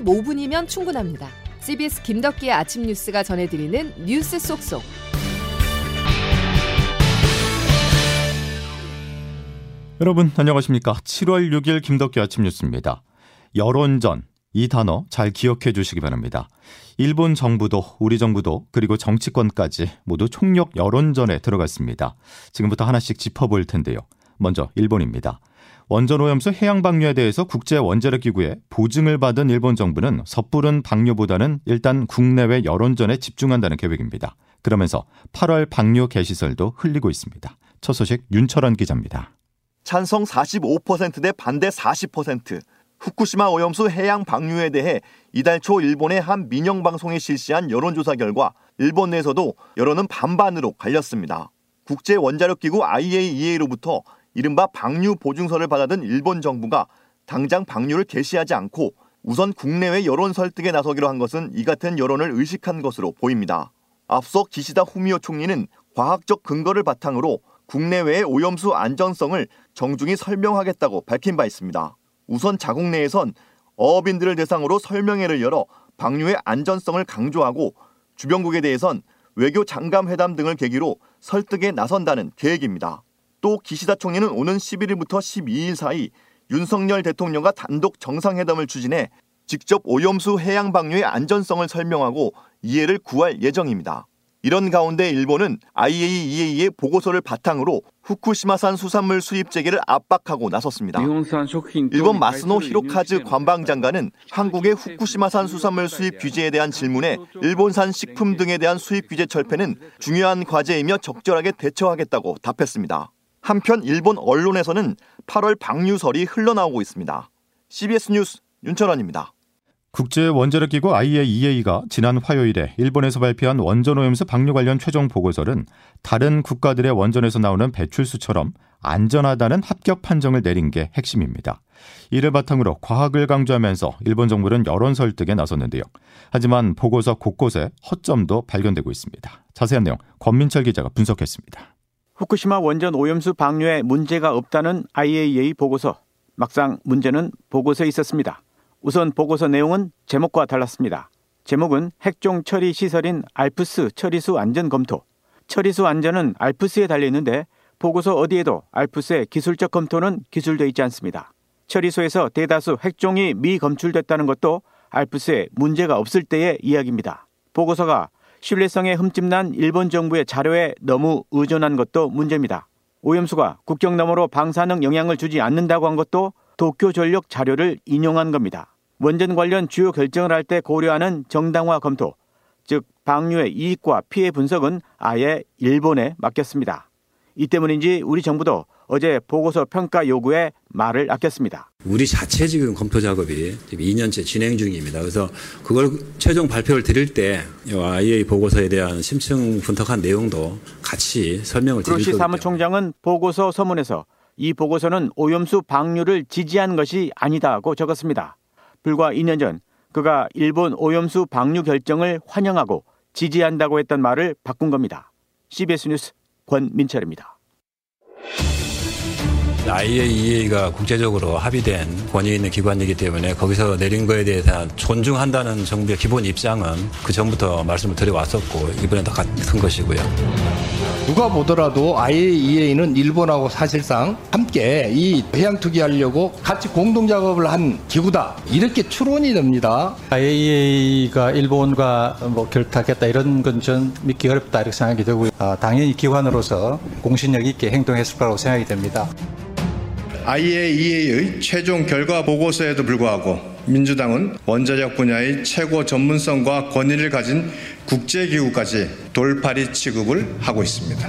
15분이면 충분합니다. CBS 김덕기의 아침 뉴스가 전해드리는 뉴스 속속. 여러분 안녕하십니까? 7월 6일 김덕기 아침 뉴스입니다. 여론전 이 단어 잘 기억해 주시기 바랍니다. 일본 정부도 우리 정부도 그리고 정치권까지 모두 총력 여론전에 들어갔습니다. 지금부터 하나씩 짚어볼 텐데요. 먼저 일본입니다. 원전 오염수 해양 방류에 대해서 국제 원자력 기구에 보증을 받은 일본 정부는 섣부른 방류보다는 일단 국내외 여론전에 집중한다는 계획입니다. 그러면서 8월 방류 개시설도 흘리고 있습니다. 첫 소식 윤철원 기자입니다. 찬성 45%대 반대 40%. 후쿠시마 오염수 해양 방류에 대해 이달 초 일본의 한 민영 방송이 실시한 여론조사 결과 일본 내에서도 여론은 반반으로 갈렸습니다. 국제 원자력 기구 IAEA로부터 이른바 방류 보증서를 받아든 일본 정부가 당장 방류를 개시하지 않고 우선 국내외 여론 설득에 나서기로 한 것은 이 같은 여론을 의식한 것으로 보입니다. 앞서 기시다 후미오 총리는 과학적 근거를 바탕으로 국내외의 오염수 안전성을 정중히 설명하겠다고 밝힌 바 있습니다. 우선 자국 내에선 어업인들을 대상으로 설명회를 열어 방류의 안전성을 강조하고 주변국에 대해선 외교 장관 회담 등을 계기로 설득에 나선다는 계획입니다. 또 기시다 총리는 오는 11일부터 12일 사이 윤석열 대통령과 단독 정상회담을 추진해 직접 오염수 해양 방류의 안전성을 설명하고 이해를 구할 예정입니다. 이런 가운데 일본은 IAEA의 보고서를 바탕으로 후쿠시마산 수산물 수입 재개를 압박하고 나섰습니다. 일본 마스노 히로카즈 관방장관은 한국의 후쿠시마산 수산물 수입 규제에 대한 질문에 일본산 식품 등에 대한 수입 규제 철폐는 중요한 과제이며 적절하게 대처하겠다고 답했습니다. 한편 일본 언론에서는 8월 방류설이 흘러나오고 있습니다. CBS 뉴스 윤철원입니다. 국제 원자력 기구 IAEA가 지난 화요일에 일본에서 발표한 원전 오염수 방류 관련 최종 보고서는 다른 국가들의 원전에서 나오는 배출수처럼 안전하다는 합격 판정을 내린 게 핵심입니다. 이를 바탕으로 과학을 강조하면서 일본 정부는 여론 설득에 나섰는데요. 하지만 보고서 곳곳에 허점도 발견되고 있습니다. 자세한 내용 권민철 기자가 분석했습니다. 후쿠시마 원전 오염수 방류에 문제가 없다는 IAEA 보고서. 막상 문제는 보고서에 있었습니다. 우선 보고서 내용은 제목과 달랐습니다. 제목은 핵종 처리 시설인 알프스 처리수 안전 검토. 처리수 안전은 알프스에 달려 있는데 보고서 어디에도 알프스의 기술적 검토는 기술되어 있지 않습니다. 처리소에서 대다수 핵종이 미검출됐다는 것도 알프스에 문제가 없을 때의 이야기입니다. 보고서가 신뢰성에 흠집난 일본 정부의 자료에 너무 의존한 것도 문제입니다. 오염수가 국경 너머로 방사능 영향을 주지 않는다고 한 것도 도쿄 전력 자료를 인용한 겁니다. 원전 관련 주요 결정을 할 때 고려하는 정당화 검토, 즉 방류의 이익과 피해 분석은 아예 일본에 맡겼습니다. 이 때문인지 우리 정부도 어제 보고서 평가 요구에 말을 아꼈습니다. 우리 자체 지금 검토 작업이 2년째 진행 중입니다. 그래서 그걸 최종 발표를 드릴 때 IA 보고서에 대한 심층 분석한 내용도 같이 설명을 드릴 겁니다. 사무총장은 보고서 서문에서 이 보고서는 오염수 방류를 지지한 것이 아니다고 적었습니다. 불과 2년 전 그가 일본 오염수 방류 결정을 환영하고 지지한다고 했던 말을 바꾼 겁니다. CBS 뉴스 권민철입니다. IAEA가 국제적으로 합의된 권위 있는 기관이기 때문에 거기서 내린 거에 대해서 존중한다는 정부의 기본 입장은 그 전부터 말씀을 드려왔었고 이번에도 같은 것이고요. 누가 보더라도 IAEA는 일본하고 사실상 함께 이 해양 투기하려고 같이 공동 작업을 한 기구다 이렇게 추론이 됩니다. IAEA가 일본과 뭐 결탁했다 이런 건 전 믿기 어렵다 이렇게 생각이 되고요. 아, 당연히 기관으로서 공신력 있게 행동했을 거라고 생각이 됩니다. IAEA의 최종 결과 보고서에도 불구하고 민주당은 원자력 분야의 최고 전문성과 권위를 가진 국제기구까지 돌파리 취급을 하고 있습니다.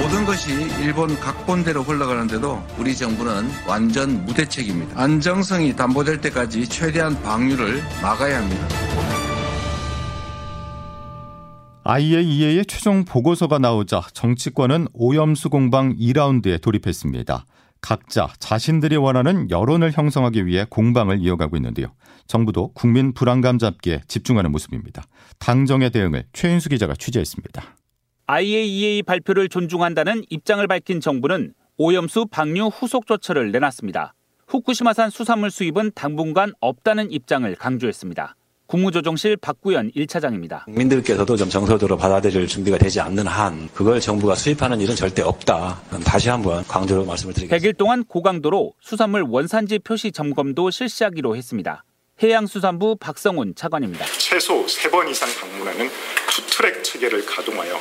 모든 것이 일본 각본대로 흘러가는데도 우리 정부는 완전 무대책입니다. 안정성이 담보될 때까지 최대한 방류를 막아야 합니다. IAEA의 최종 보고서가 나오자 정치권은 오염수 공방 2라운드에 돌입했습니다. 각자 자신들이 원하는 여론을 형성하기 위해 공방을 이어가고 있는데요. 정부도 국민 불안감 잡기에 집중하는 모습입니다. 당정의 대응을 최인수 기자가 취재했습니다. IAEA 발표를 존중한다는 입장을 밝힌 정부는 오염수 방류 후속 조처를 내놨습니다. 후쿠시마산 수산물 수입은 당분간 없다는 입장을 강조했습니다. 국무조정실 박구현 1차장입니다. 국민들께서도 좀 정서적으로 받아들일 준비가 되지 않는 한 그걸 정부가 수입하는 일은 절대 없다. 다시 한번 강조로 말씀을 드리겠습니다. 100일 동안 고강도로 수산물 원산지 표시 점검도 실시하기로 했습니다. 해양수산부 박성훈 차관입니다. 최소 3번 이상 방문하는 투트랙 체계를 가동하여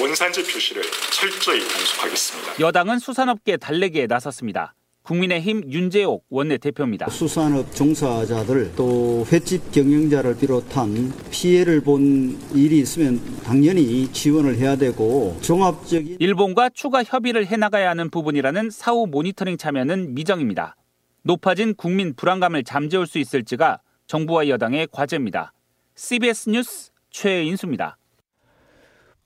원산지 표시를 철저히 단속하겠습니다. 여당은 수산업계 달래기에 나섰습니다. 국민의힘 윤재옥 원내대표입니다. 수산업 종사자들 또 횟집 경영자를 비롯한 피해를 본 일이 있으면 당연히 지원을 해야 되고 종합적인 일본과 추가 협의를 해나가야 하는 부분이라는 사후 모니터링 참여는 미정입니다. 높아진 국민 불안감을 잠재울 수 있을지가 정부와 여당의 과제입니다. CBS 뉴스 최인수입니다.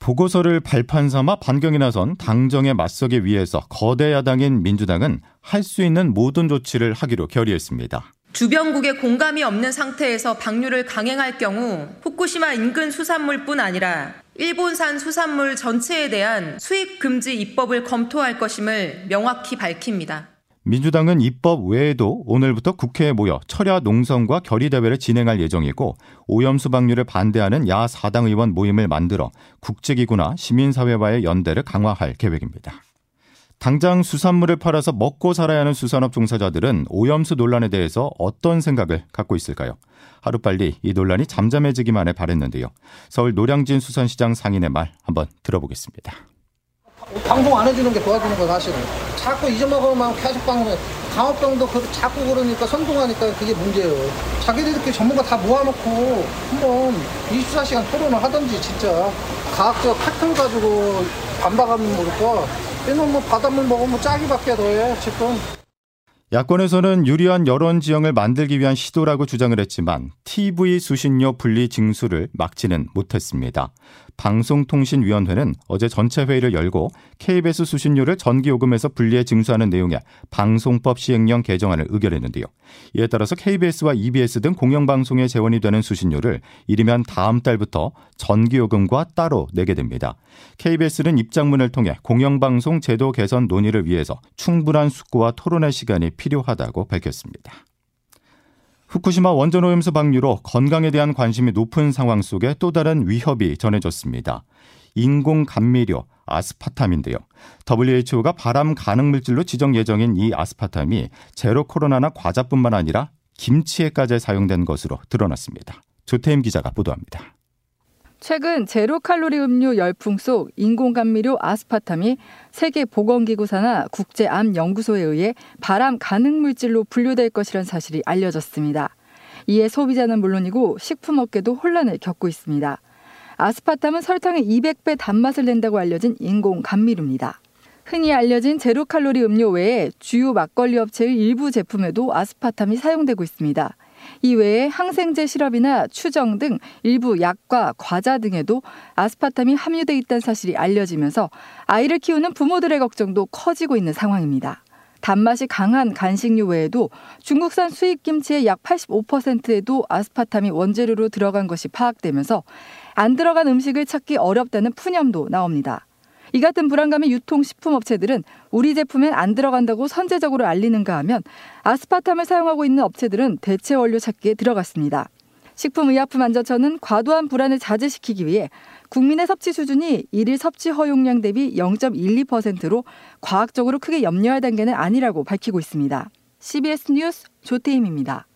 보고서를 발판 삼아 반경에 나선 당정에 맞서기 위해서 거대 야당인 민주당은 할 수 있는 모든 조치를 하기로 결의했습니다. 주변국에 공감이 없는 상태에서 방류를 강행할 경우 후쿠시마 인근 수산물뿐 아니라 일본산 수산물 전체에 대한 수입 금지 입법을 검토할 것임을 명확히 밝힙니다. 민주당은 입법 외에도 오늘부터 국회에 모여 철야 농성과 결의대회를 진행할 예정이고 오염 수 방류를 반대하는 야 4당 의원 모임을 만들어 국제기구나 시민사회와의 연대를 강화할 계획입니다. 당장 수산물을 팔아서 먹고 살아야 하는 수산업 종사자들은 오염수 논란에 대해서 어떤 생각을 갖고 있을까요? 하루빨리 이 논란이 잠잠해지기만을 바랬는데요. 서울 노량진 수산시장 상인의 말 한번 들어보겠습니다. 방송 안 해주는 게 도와주는 거 사실은. 자꾸 잊어먹으면 계속 방송해. 강화병도 그 자꾸 그러니까 선동하니까 그게 문제예요. 자기들끼리 전문가 다 모아놓고 한번 24시간 토론을 하든지 진짜 과학적 팩트를 가지고 반박하면 모를까. 얘는 뭐 바닷물 먹으면 짜기밖에 더해 지금. 야권에서는 유리한 여론 지형을 만들기 위한 시도라고 주장을 했지만 TV 수신료 분리 징수를 막지는 못했습니다. 방송통신위원회는 어제 전체 회의를 열고 KBS 수신료를 전기요금에서 분리해 징수하는 내용의 방송법 시행령 개정안을 의결했는데요. 이에 따라서 KBS와 EBS 등 공영방송에 재원이 되는 수신료를 이르면 다음 달부터 전기요금과 따로 내게 됩니다. KBS는 입장문을 통해 공영방송 제도 개선 논의를 위해서 충분한 숙고와 토론의 시간이 필요하다고 밝혔습니다. 후쿠시마 원전 오염수 방류로 건강에 대한 관심이 높은 상황 속에 또 다른 위협이 전해졌습니다. 인공 감미료 아스파탐인데요. WHO가 발암 가능 물질로 지정 예정인 이 아스파탐이 제로 코로나나 과자뿐만 아니라 김치에까지 사용된 것으로 드러났습니다. 조태임 기자가 보도합니다. 최근 제로 칼로리 음료 열풍 속 인공 감미료 아스파탐이 세계 보건기구 산하 국제 암 연구소에 의해 발암 가능 물질로 분류될 것이란 사실이 알려졌습니다. 이에 소비자는 물론이고 식품업계도 혼란을 겪고 있습니다. 아스파탐은 설탕의 200배 단맛을 낸다고 알려진 인공 감미료입니다. 흔히 알려진 제로 칼로리 음료 외에 주요 막걸리 업체의 일부 제품에도 아스파탐이 사용되고 있습니다. 이외에 항생제 시럽이나 추정 등 일부 약과 과자 등에도 아스파탐이 함유돼 있다는 사실이 알려지면서 아이를 키우는 부모들의 걱정도 커지고 있는 상황입니다. 단맛이 강한 간식류 외에도 중국산 수입 김치의 약 85%에도 아스파탐이 원재료로 들어간 것이 파악되면서 안 들어간 음식을 찾기 어렵다는 푸념도 나옵니다. 이 같은 불안감의 유통식품업체들은 우리 제품엔 안 들어간다고 선제적으로 알리는가 하면 아스파탐을 사용하고 있는 업체들은 대체 원료 찾기에 들어갔습니다. 식품의약품안전처는 과도한 불안을 자제시키기 위해 국민의 섭취 수준이 일일 섭취 허용량 대비 0.12%로 과학적으로 크게 염려할 단계는 아니라고 밝히고 있습니다. CBS 뉴스 조태임입니다.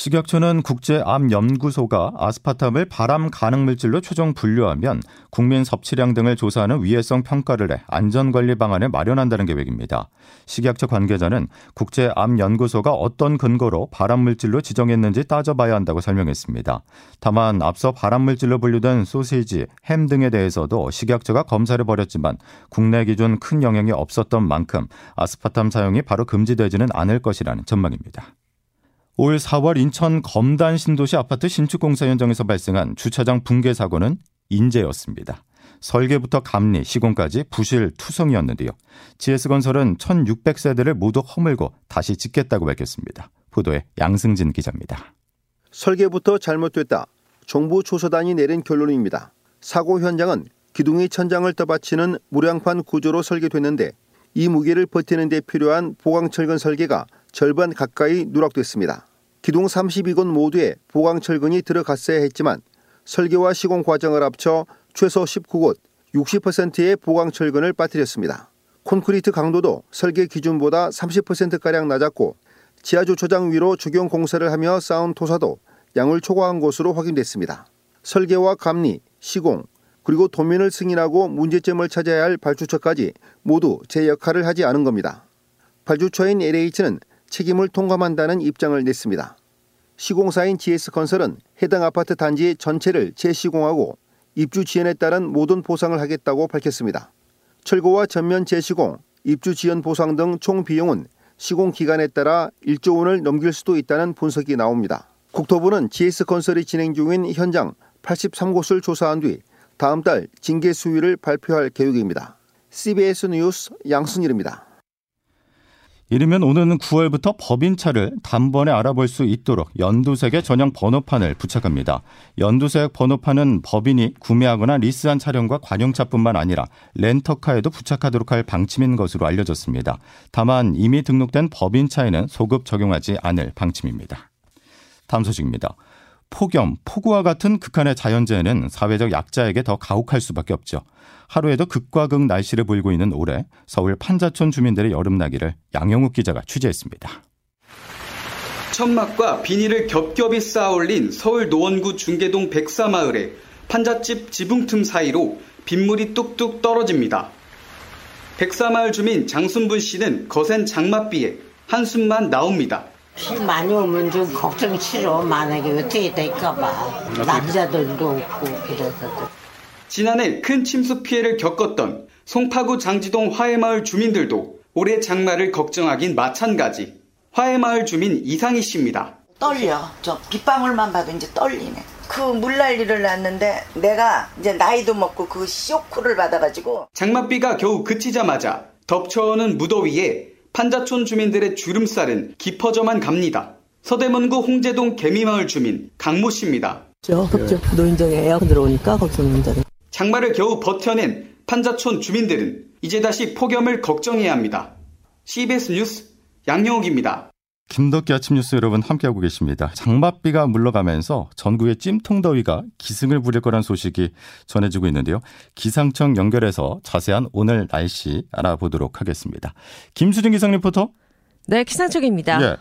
식약처는 국제암연구소가 아스파탐을 발암 가능 물질로 최종 분류하면 국민 섭취량 등을 조사하는 위해성 평가를 해 안전관리 방안을 마련한다는 계획입니다. 식약처 관계자는 국제암연구소가 어떤 근거로 발암 물질로 지정했는지 따져봐야 한다고 설명했습니다. 다만 앞서 발암 물질로 분류된 소시지, 햄 등에 대해서도 식약처가 검사를 벌였지만 국내 기준 큰 영향이 없었던 만큼 아스파탐 사용이 바로 금지되지는 않을 것이라는 전망입니다. 올 4월 인천 검단 신도시 아파트 신축 공사 현장에서 발생한 주차장 붕괴 사고는 인재였습니다. 설계부터 감리, 시공까지 부실 투성이었는데요. GS건설은 1,600세대를 모두 허물고 다시 짓겠다고 밝혔습니다. 보도에 양승진 기자입니다. 설계부터 잘못됐다. 정부 조사단이 내린 결론입니다. 사고 현장은 기둥의 천장을 떠받치는 무량판 구조로 설계됐는데 이 무게를 버티는 데 필요한 보강철근 설계가 절반 가까이 누락됐습니다. 기둥 32건 모두에 보강 철근이 들어갔어야 했지만 설계와 시공 과정을 합쳐 최소 19곳 60%의 보강 철근을 빠뜨렸습니다. 콘크리트 강도도 설계 기준보다 30%가량 낮았고 지하 주차장 위로 적용 공사를 하며 쌓은 토사도 양을 초과한 것으로 확인됐습니다. 설계와 감리, 시공, 그리고 도면을 승인하고 문제점을 찾아야 할 발주처까지 모두 제 역할을 하지 않은 겁니다. 발주처인 LH는 책임을 통감한다는 입장을 냈습니다. 시공사인 GS건설은 해당 아파트 단지 전체를 재시공하고 입주 지연에 따른 모든 보상을 하겠다고 밝혔습니다. 철거와 전면 재시공, 입주 지연 보상 등 총 비용은 시공 기간에 따라 1조 원을 넘길 수도 있다는 분석이 나옵니다. 국토부는 GS건설이 진행 중인 현장 83곳을 조사한 뒤 다음 달 징계 수위를 발표할 계획입니다. CBS 뉴스 양순일입니다. 이르면 오는 9월부터 법인차를 단번에 알아볼 수 있도록 연두색의 전용 번호판을 부착합니다. 연두색 번호판은 법인이 구매하거나 리스한 차량과 관용차뿐만 아니라 렌터카에도 부착하도록 할 방침인 것으로 알려졌습니다. 다만 이미 등록된 법인차에는 소급 적용하지 않을 방침입니다. 다음 소식입니다. 폭염, 폭우와 같은 극한의 자연재해는 사회적 약자에게 더 가혹할 수밖에 없죠. 하루에도 극과 극 날씨를 보이고 있는 올해 서울 판자촌 주민들의 여름나기를 양영욱 기자가 취재했습니다. 천막과 비닐을 겹겹이 쌓아 올린 서울 노원구 중계동 백사마을의 판잣집 지붕 틈 사이로 빗물이 뚝뚝 떨어집니다. 백사마을 주민 장순분 씨는 거센 장맛비에 한숨만 나옵니다. 비 많이 오면 좀 걱정이 싫어. 만약에 어떻게 될까봐. 남자들도 없고 그래서. 지난해 큰 침수 피해를 겪었던 송파구 장지동 화해마을 주민들도 올해 장마를 걱정하긴 마찬가지. 화해마을 주민 이상희 씨입니다. 떨려. 저 빗방울만 봐도 이제 떨리네. 그 물난리를 났는데 내가 이제 나이도 먹고 그 쇼크를 받아가지고 장맛비가 겨우 그치자마자 덮쳐오는 무더위에 판자촌 주민들의 주름살은 깊어져만 갑니다. 서대문구 홍제동 개미마을 주민 강모 씨입니다. 저 급적 노인정에 에어컨 들어오니까 걱정입니다. 장마를 겨우 버텨낸 판자촌 주민들은 이제 다시 폭염을 걱정해야 합니다. CBS 뉴스 양영욱입니다. 김덕기 아침 뉴스 여러분 함께하고 계십니다. 장맛비가 물러가면서 전국의 찜통더위가 기승을 부릴 거란 소식이 전해지고 있는데요. 기상청 연결해서 자세한 오늘 날씨 알아보도록 하겠습니다. 김수진 기상 리포터. 네, 기상청입니다. 예.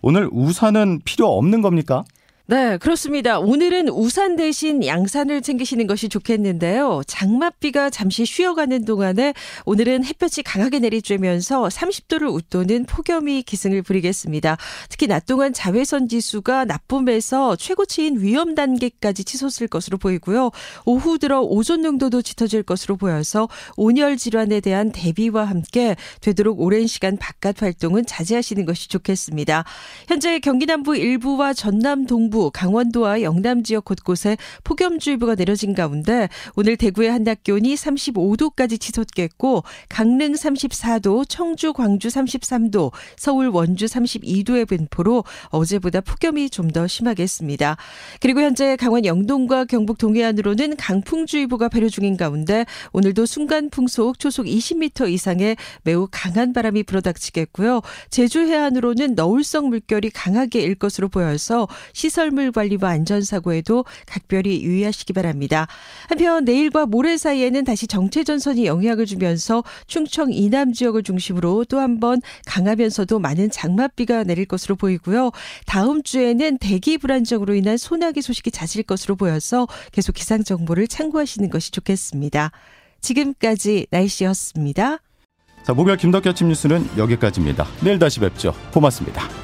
오늘 우산은 필요 없는 겁니까? 네, 그렇습니다. 오늘은 우산 대신 양산을 챙기시는 것이 좋겠는데요. 장맛비가 잠시 쉬어가는 동안에 오늘은 햇볕이 강하게 내리쬐면서 30도를 웃도는 폭염이 기승을 부리겠습니다. 특히 낮 동안 자외선 지수가 나쁨에서 최고치인 위험 단계까지 치솟을 것으로 보이고요. 오후 들어 오존 농도도 짙어질 것으로 보여서 온열 질환에 대한 대비와 함께 되도록 오랜 시간 바깥 활동은 자제하시는 것이 좋겠습니다. 현재 경기 남부 일부와 전남 동부 동부, 강원도와 영남 지역 곳곳에 폭염주의보가 내려진 가운데 오늘 대구의 한낮 기온이 35도까지 치솟겠고 강릉 34도, 청주, 광주 33도, 서울, 원주 32도의 분포로 어제보다 폭염이 좀 더 심하겠습니다. 그리고 현재 강원 영동과 경북 동해안으로는 강풍주의보가 발효 중인 가운데 오늘도 순간 풍속 초속 20m 이상의 매우 강한 바람이 불어닥치겠고요. 제주 해안으로는 너울성 물결이 강하게 일 것으로 보여서 시설 시설물 관리와 안전사고에도 각별히 유의하시기 바랍니다. 한편 내일과 모레 사이에는 다시 정체전선이 영향을 주면서 충청 이남 지역을 중심으로 또 한 번 강하면서도 많은 장맛비가 내릴 것으로 보이고요. 다음 주에는 대기 불안정으로 인한 소나기 소식이 잦을 것으로 보여서 계속 기상 정보를 참고하시는 것이 좋겠습니다. 지금까지 날씨였습니다. 자, 목요일 김덕기 아침 뉴스는 여기까지입니다. 내일 다시 뵙죠. 고맙습니다.